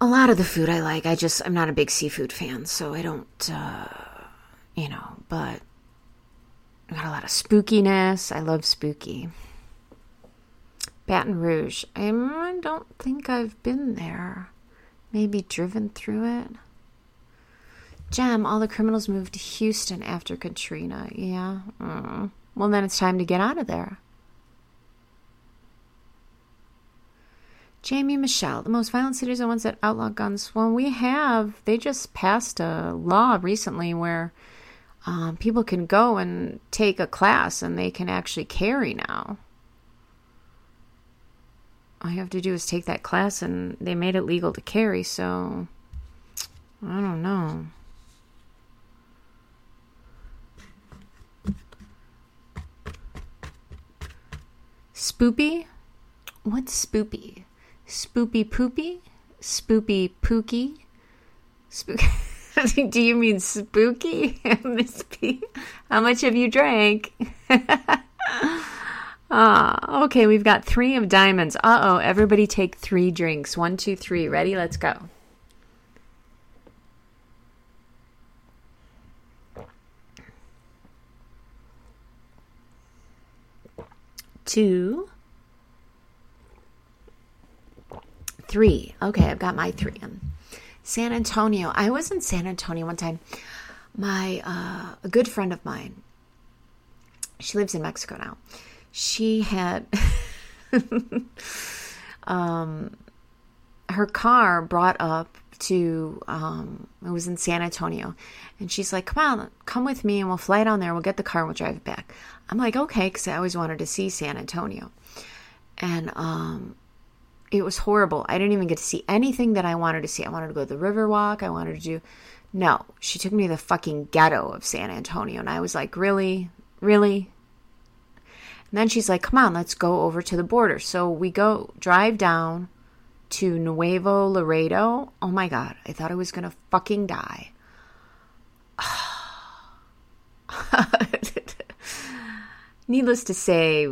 a lot of the food I like. I just I'm not a big seafood fan, so I don't uh, you know, but got a lot of spookiness. I love spooky. Baton Rouge. I don't think I've been there. Maybe driven through it. Jem, all the criminals moved to Houston after Katrina. Yeah. Mm. Well, then it's time to get out of there. Jamie Michelle, the most violent cities are ones that outlaw guns. Well, we have, they just passed a law recently where um, people can go and take a class and they can actually carry now. All you have to do is take that class and they made it legal to carry, so I don't know. Spoopy? What's spoopy? Spoopy Poopy? Spoopy pooky? Spooky. <laughs> <laughs> Do you mean spooky, <laughs> Miss P? How much have you drank? <laughs> Ah, okay, we've got three of diamonds. Uh oh, everybody take three drinks. One, two, three. Ready? Let's go. Two, three. Okay, I've got my three. San Antonio. I was in San Antonio one time. My uh, a good friend of mine. She lives in Mexico now. She had <laughs> um, her car brought up to um, it was in San Antonio, and she's like, "Come on, come with me, and we'll fly down there. We'll get the car, and we'll drive it back." I'm like, "Okay," because I always wanted to see San Antonio, and um, it was horrible. I didn't even get to see anything that I wanted to see. I wanted to go to the Riverwalk. I wanted to do. No, she took me to the fucking ghetto of San Antonio. And I was like, really? Really? And then she's like, come on, let's go over to the border. So we go, drive down to Nuevo Laredo. Oh my God, I thought I was going to fucking die. <sighs> Needless to say,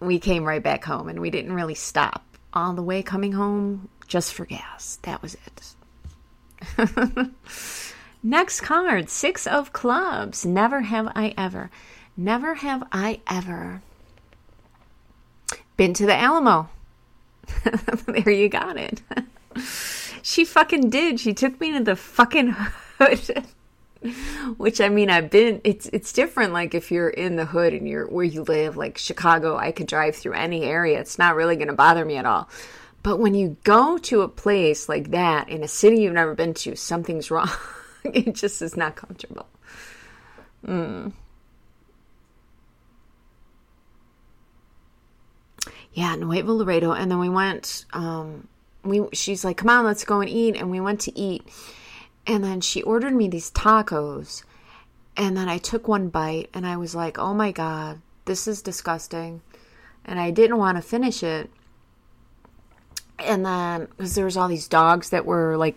we came right back home and we didn't really stop on the way coming home just for gas. That was it. <laughs> Next card Six of Clubs. Never have I ever. Never have I ever been to the Alamo. <laughs> there you got it. <laughs> she fucking did. She took me to the fucking hood. <laughs> Which I mean, I've been. It's it's different. Like if you're in the hood and you're where you live, like Chicago, I could drive through any area. It's not really going to bother me at all. But when you go to a place like that in a city you've never been to, something's wrong. <laughs> it just is not comfortable. Mm. Yeah, Nuevo Laredo, and then we went. Um, we she's like, "Come on, let's go and eat," and we went to eat and then she ordered me these tacos. And then I took one bite and I was like, oh my God, this is disgusting. And I didn't want to finish it. And then, because there was all these dogs that were like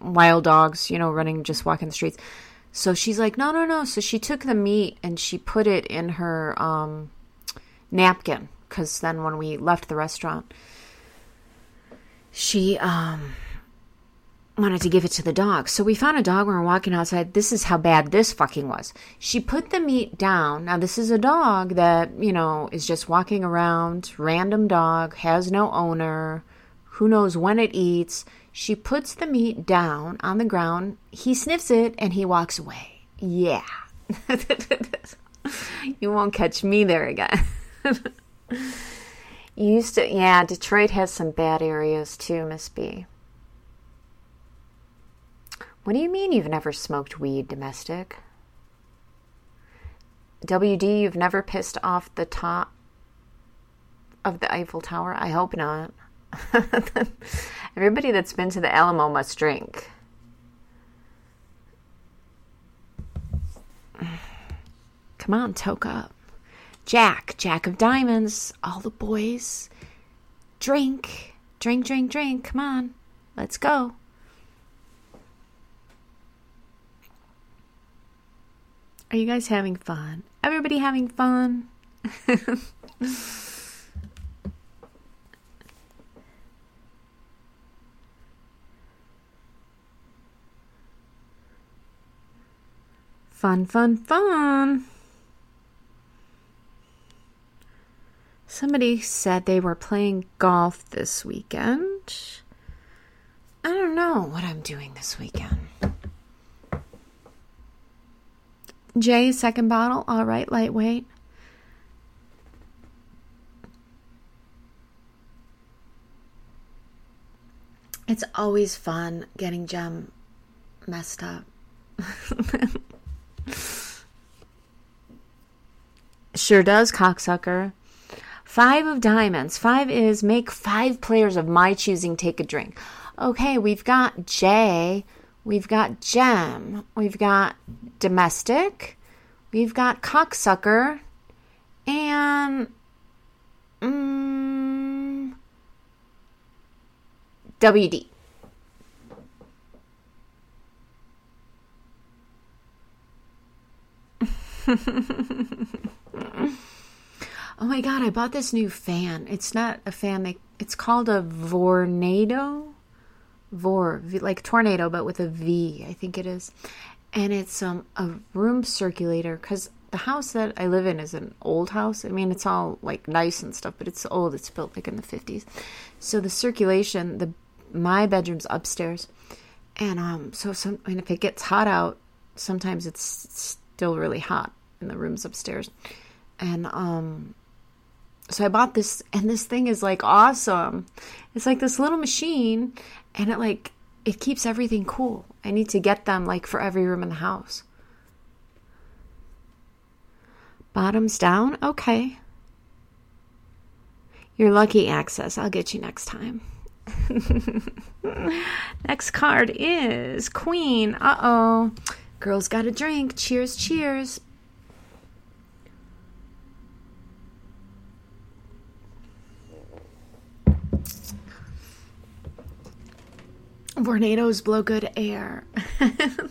wild dogs, you know, running, just walking the streets. So she's like, no, no, no. So she took the meat and she put it in her um, napkin. Because then when we left the restaurant, she um, wanted to give it to the dog. So we found a dog when we were walking outside. This is how bad this fucking was. She put the meat down. Now, this is a dog that, you know, is just walking around, random dog, has no owner, who knows when it eats. She puts the meat down on the ground. He sniffs it and he walks away. Yeah. <laughs> you won't catch me there again. <laughs> you used to, yeah, Detroit has some bad areas too, Miss B. What do you mean you've never smoked weed domestic? WD, you've never pissed off the top of the Eiffel Tower? I hope not. <laughs> Everybody that's been to the Alamo must drink. Come on, toke up. Jack, Jack of Diamonds, all the boys. Drink, drink, drink, drink. Come on, let's go. Are you guys having fun? Everybody having fun? <laughs> fun, fun, fun. Somebody said they were playing golf this weekend. I don't know what I'm doing this weekend. Jay, second bottle. All right, lightweight. It's always fun getting Jem messed up. <laughs> sure does, cocksucker. Five of diamonds. Five is make five players of my choosing take a drink. Okay, we've got Jay We've got Jem. We've got domestic. We've got cocksucker. And. Um, WD. <laughs> oh my god, I bought this new fan. It's not a fan, it's called a Vornado. Vor, like tornado, but with a V, I think it is. And it's um, a room circulator because the house that I live in is an old house. I mean, it's all like nice and stuff, but it's old. It's built like in the 50s. So the circulation, the my bedroom's upstairs. And um so some and if it gets hot out, sometimes it's still really hot in the rooms upstairs. And um so I bought this and this thing is like awesome. It's like this little machine and it like it keeps everything cool. I need to get them like for every room in the house. Bottoms down? Okay. Your lucky access. I'll get you next time. <laughs> next card is Queen. Uh oh. Girls got a drink. Cheers, cheers. Tornadoes blow good air. <laughs>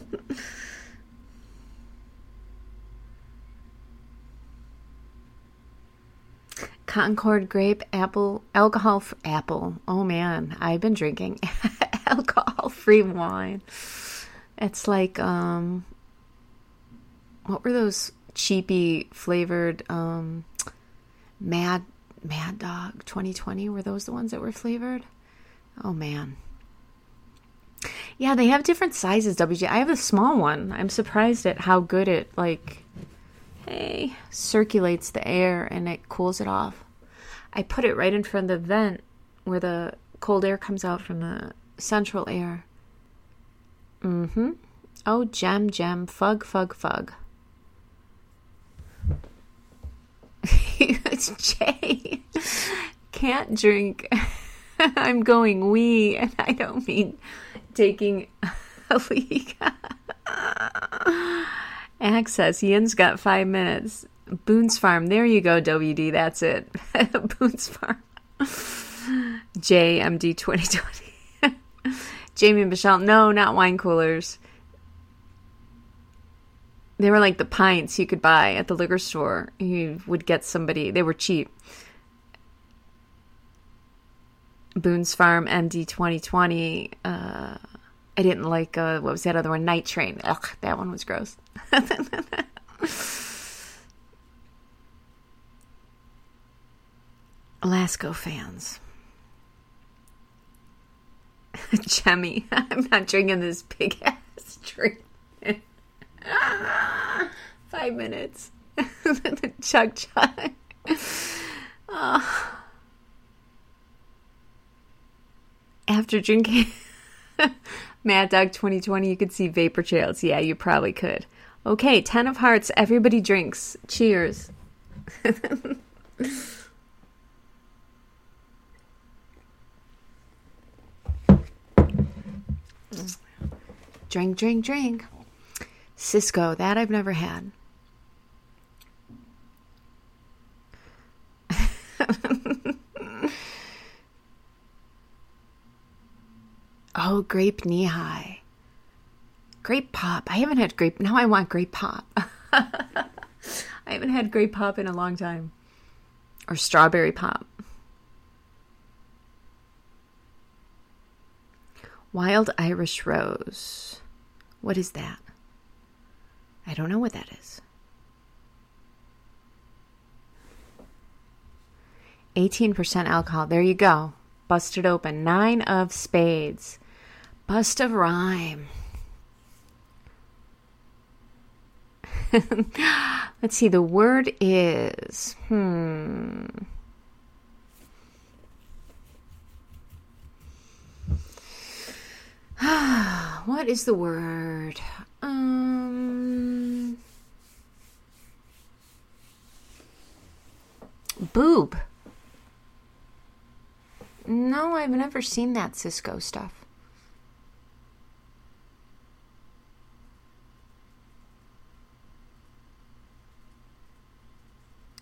Concord grape apple alcohol apple. Oh man, I've been drinking <laughs> alcohol free wine. It's like um what were those cheapy flavored um mad mad dog 2020 were those the ones that were flavored? Oh man. Yeah, they have different sizes, WJ. I have a small one. I'm surprised at how good it like hey, circulates the air and it cools it off. I put it right in front of the vent where the cold air comes out from the central air. Mm-hmm. Oh, Jem, Jem, fug, fug, fug. <laughs> it's Jay. <laughs> Can't drink. <laughs> I'm going wee, and I don't mean taking <laughs> a leak. Access. Yin's got five minutes. Boone's Farm. There you go, WD. That's it. <laughs> Boone's Farm. JMD 2020. <laughs> Jamie and Michelle. No, not wine coolers. They were like the pints you could buy at the liquor store. You would get somebody, they were cheap. Boone's Farm MD 2020. Uh, I didn't like, uh, what was that other one? Night Train. Ugh, that one was gross. <laughs> Alaska fans. <laughs> Jemmy, I'm not drinking this big ass drink. <laughs> Five minutes. chug chug. Oh. After drinking <laughs> Mad Dog 2020, you could see vapor trails. Yeah, you probably could. Okay, 10 of hearts. Everybody drinks. Cheers. <laughs> drink, drink, drink. Cisco, that I've never had. <laughs> oh, grape Nehi. Grape pop. I haven't had grape. Now I want grape pop. <laughs> I haven't had grape pop in a long time. Or strawberry pop. Wild Irish Rose. What is that? I don't know what that is. 18% alcohol. There you go. Busted open. Nine of spades. Bust of rhyme. <laughs> Let's see. The word is. Hmm. <sighs> what is the word? Um, boob. No, I've never seen that Cisco stuff.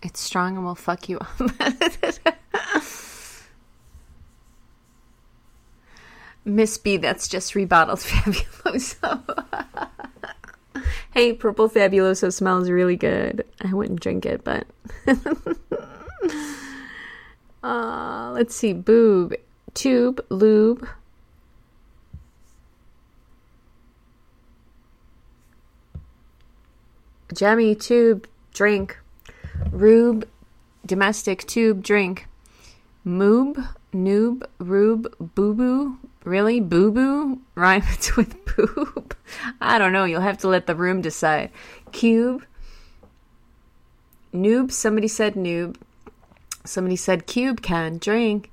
It's strong and will fuck you up. Miss B, that's just rebottled <laughs> Fabuloso. hey, Purple Fabuloso smells really good. I wouldn't drink it, but. <laughs> uh, let's see. Boob, tube, lube. Jammy, tube, drink. Rube, domestic, tube, drink. Moob, noob, rube, boo boo. Really? Boo boo? Rhymes <laughs> with poop? I don't know. You'll have to let the room decide. Cube. Noob. Somebody said noob. Somebody said cube can. Drink.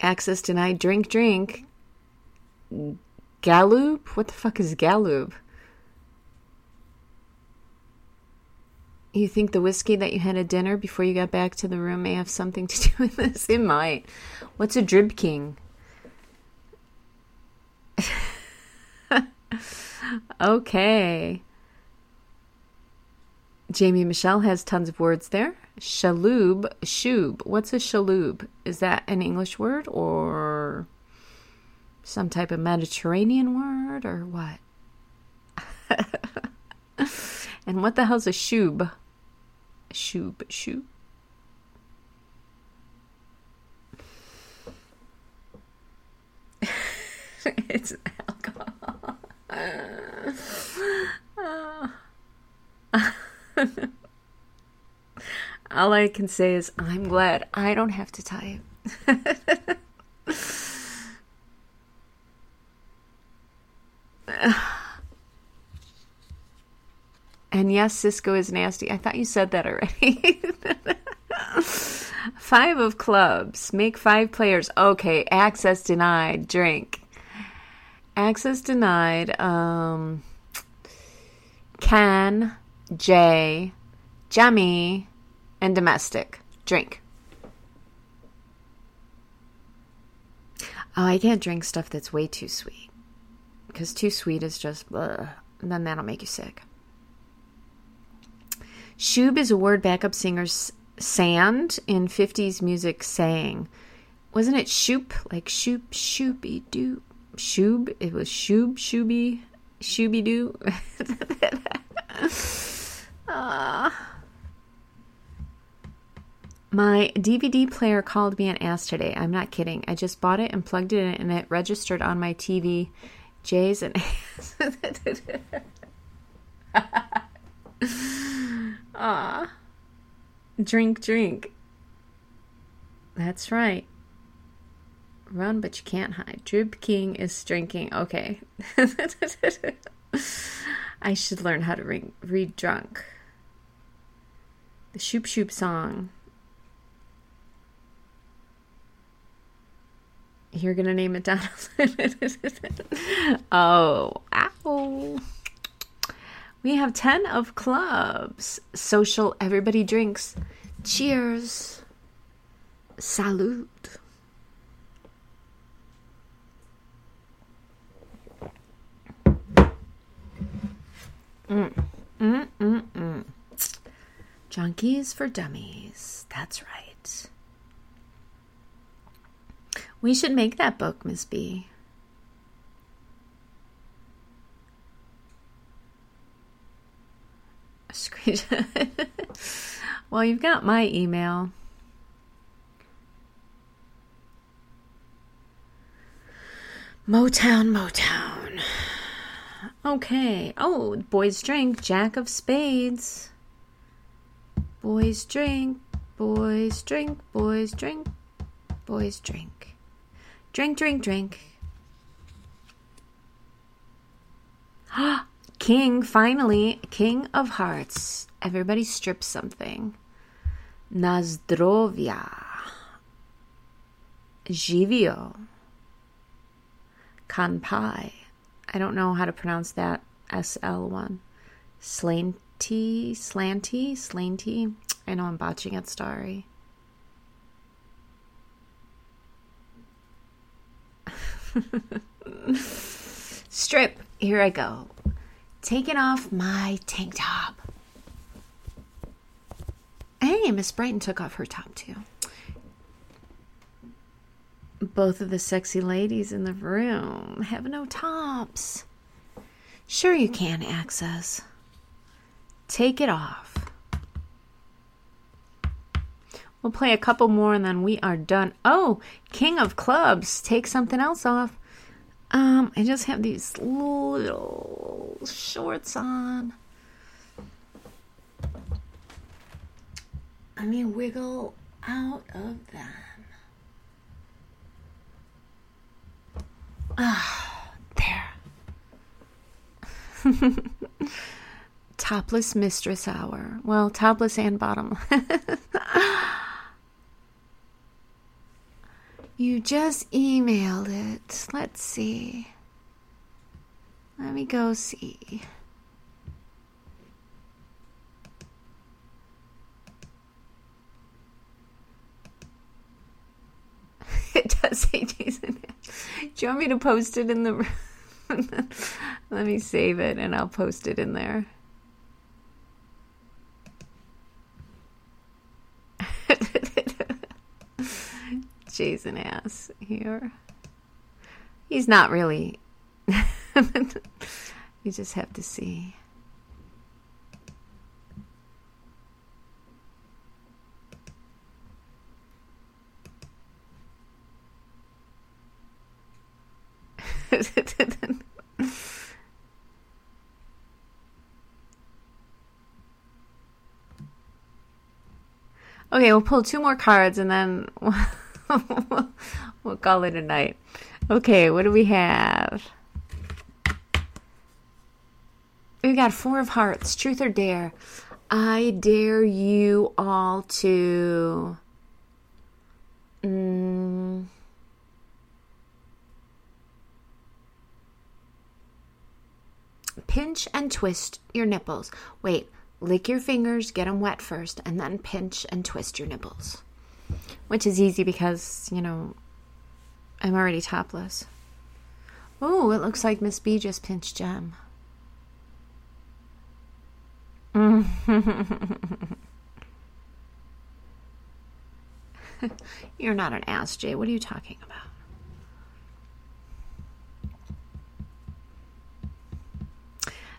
Access denied. Drink, drink. Galoob? What the fuck is Galoob? You think the whiskey that you had at dinner before you got back to the room may have something to <laughs> do with this? It might. What's a drib king? <laughs> okay. Jamie Michelle has tons of words there. Shaloob, shoob. What's a shaloob? Is that an English word or some type of Mediterranean word or what? <laughs> and what the hell's a shoob? Shoob, shoob. <laughs> it's alcohol. <laughs> All I can say is, I'm glad I don't have to type. <laughs> and yes, Cisco is nasty. I thought you said that already. <laughs> five of clubs. Make five players. Okay, access denied. Drink. Access denied. Um, can, J, Jammy, and domestic. Drink. Oh, I can't drink stuff that's way too sweet. Because too sweet is just, and then that'll make you sick. Shoob is a word backup singers sand in 50s music sang. Wasn't it shoop? Like shoop, shoopy doo. Shoob? It was shoob, shooby, shooby doo. uh, <laughs> my DVD player called me and asked today. I'm not kidding. I just bought it and plugged it in, and it registered on my TV. J's and Ah. Drink, drink. That's right. Run, but you can't hide. Drib King is drinking. Okay. <laughs> I should learn how to read, read drunk. The Shoop Shoop song. You're to name it Donald. <laughs> oh, ow. We have 10 of clubs. Social, everybody drinks. Cheers. Salute. Mm. Mm, mm, mm. Junkies for Dummies. That's right. We should make that book, Miss B. Screenshot. <laughs> well, you've got my email. Motown, Motown. Okay. Oh, boys drink. Jack of spades. Boys drink. Boys drink. Boys drink. Boys drink. Drink, drink, drink. <gasps> King, finally, King of Hearts. Everybody strip something. Nazdrovia. Živio. Kanpai. I don't know how to pronounce that SL one. Slanty, slanty, slanty. I know I'm botching it, sorry. <laughs> Strip, here I go. Taking off my tank top. Hey, Miss Brighton took off her top too. both of the sexy ladies in the room have no tops. Sure, you can, Access. Take it off. We'll play a couple more and then we are done. Oh, King of Clubs. Take something else off. Um, I just have these little shorts on. Let me wiggle out of them. Ah, there. <laughs> topless mistress hour. Well, topless and bottom. <laughs> you just emailed it. Let's see. Let me go see. <laughs> it does say Jason. Do you want me to post it in the? <laughs> Let me save it and I'll post it in there. Jason ass here. He's not really. <laughs> you just have to see. <laughs> okay, we'll pull two more cards and then <laughs> <laughs> we'll call it a night. Okay, what do we have? We got four of hearts, truth or dare. I dare you all to. Mm, pinch and twist your nipples. Wait, lick your fingers, get them wet first, and then pinch and twist your nipples. Which is easy because, you know, I'm already topless. Oh, it looks like Miss B just pinched Jem. <laughs> You're not an ass, Jay. What are you talking about?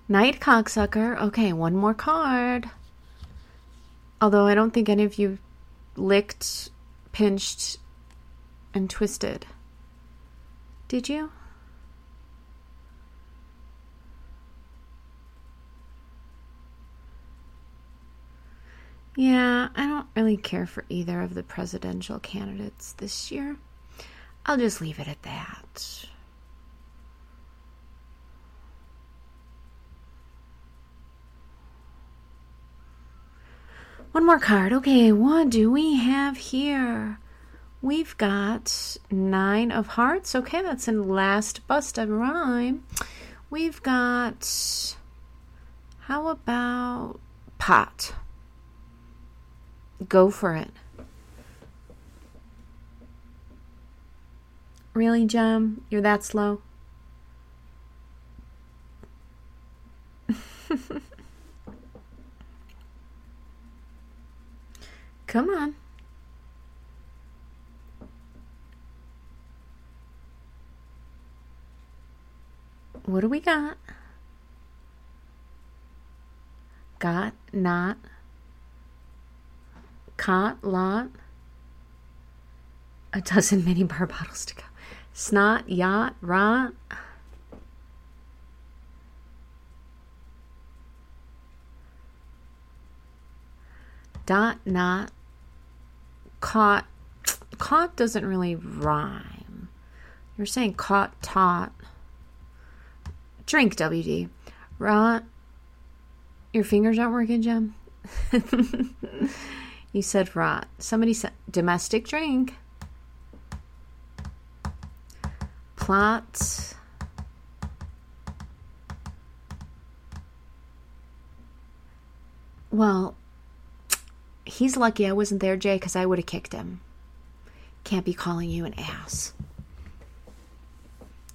Night cocksucker. Okay, one more card. Although I don't think any of you licked, pinched, and twisted. Did you? Yeah, I don't really care for either of the presidential candidates this year. I'll just leave it at that. One more card. Okay, what do we have here? We've got nine of hearts. Okay, that's in last bust of rhyme. We've got, how about pot? Go for it. Really, Jem? You're that slow? <laughs> Come on. What do we got? Got, not, caught, lot, a dozen mini bar bottles to go. Snot, yacht, rot. Dot, not, caught caught doesn't really rhyme. You're saying caught taught. Drink WD. Rot. Your fingers aren't working, Jem. <laughs> you said rot. Somebody said domestic drink. Plot. Well, He's lucky I wasn't there, Jay, because I would have kicked him. Can't be calling you an ass.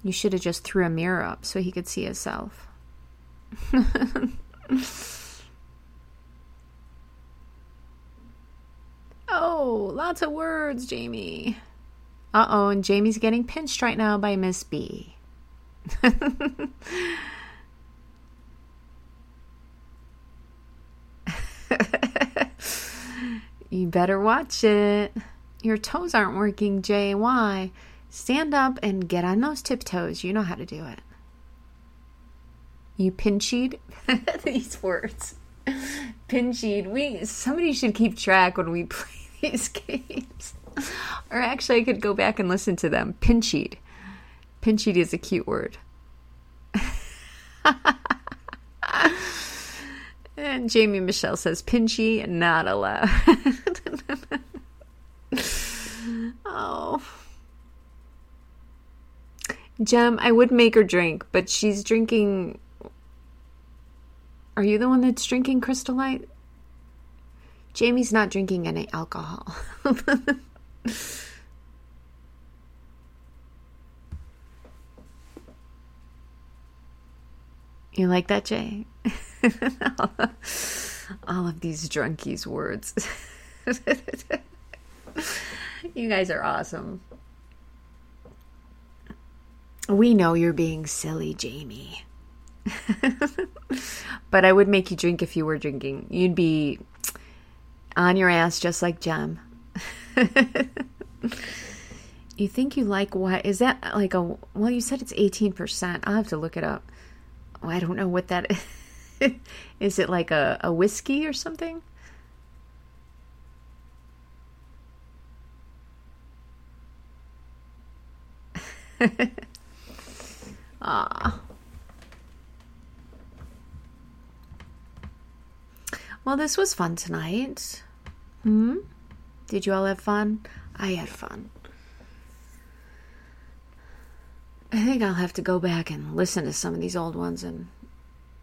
You should have just threw a mirror up so he could see himself. <laughs> oh, lots of words, Jamie. Uh oh, and Jamie's getting pinched right now by Miss B. <laughs> you better watch it. Your toes aren't working. Why? Stand up and get on those tiptoes. You know how to do it. You pinchied <laughs> these words. Pinchied. We somebody should keep track when we <laughs> play these games. Or actually I could go back and listen to them. Pinchied. Pinchied is a cute word. <laughs> and Jamie Michelle says pinchy not allowed. <laughs> oh. Jem, I would make her drink, but she's drinking. Are you the one that's drinking Crystal Light? Jamie's not drinking any alcohol. <laughs> you like that, Jay? <laughs> All of these drunkies' words. <laughs> you guys are awesome. We know you're being silly, Jamie. <laughs> but I would make you drink if you were drinking. You'd be on your ass just like Jem. you think you like what? Is that like a. Well, you said it's 18%. I'll have to look it up. Oh, I don't know what that is. <laughs> is it like a, a whiskey or something? <laughs> Ah. Well, this was fun tonight. Hmm? Did you all have fun? I had fun. I think I'll have to go back and listen to some of these old ones and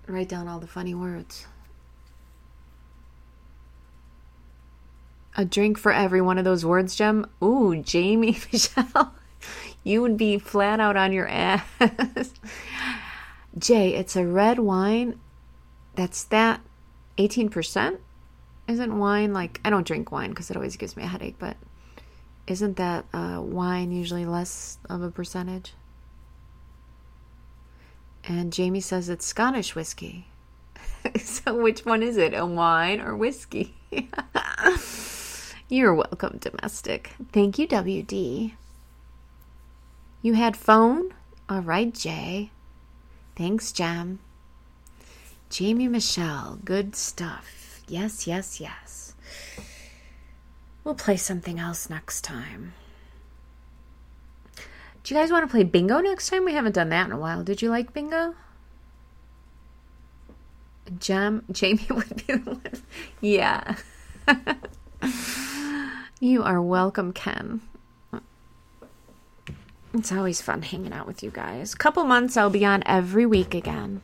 write down all the funny words. A drink for every one of those words, Jem. Ooh, Jamie <laughs> Michelle you would be flat out on your ass. <laughs> Jay, it's a red wine. That's that 18%? Isn't wine like I don't drink wine because it always gives me a headache, but isn't that uh, wine usually less of a percentage? And Jamie says it's Scottish whiskey. <laughs> so which one is it? A wine or whiskey? <laughs> You're welcome, domestic. Thank you, WD. You had phone? All right, Jay. Thanks, Jem. Jamie Michelle, good stuff. Yes, yes, yes. We'll play something else next time. Do you guys want to play bingo next time? We haven't done that in a while. Did you like bingo? Jem, <laughs> Jamie would be the one. Yeah. <laughs> you are welcome, Ken. It's always fun hanging out with you guys. Couple months, I'll be on every week again.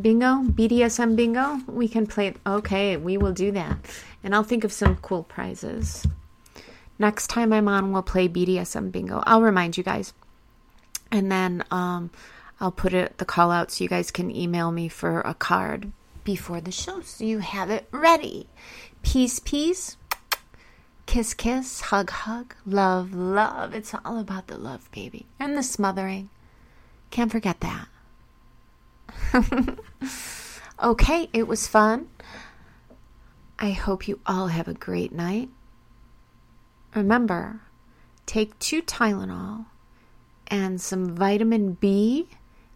Bingo, BDSM bingo. We can play. Okay, we will do that. And I'll think of some cool prizes. Next time I'm on, we'll play BDSM bingo. I'll remind you guys. And then um, I'll put it the call out so you guys can email me for a card before the show so you have it ready. Peace, peace. Kiss, kiss, hug, hug, love, love. It's all about the love, baby. And the smothering. Can't forget that. <laughs> okay, it was fun. I hope you all have a great night. Remember, take two Tylenol and some vitamin B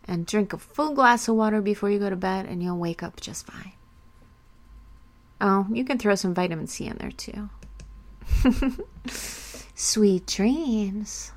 and drink a full glass of water before you go to bed, and you'll wake up just fine. Oh, you can throw some vitamin C in there too. <laughs> Sweet dreams.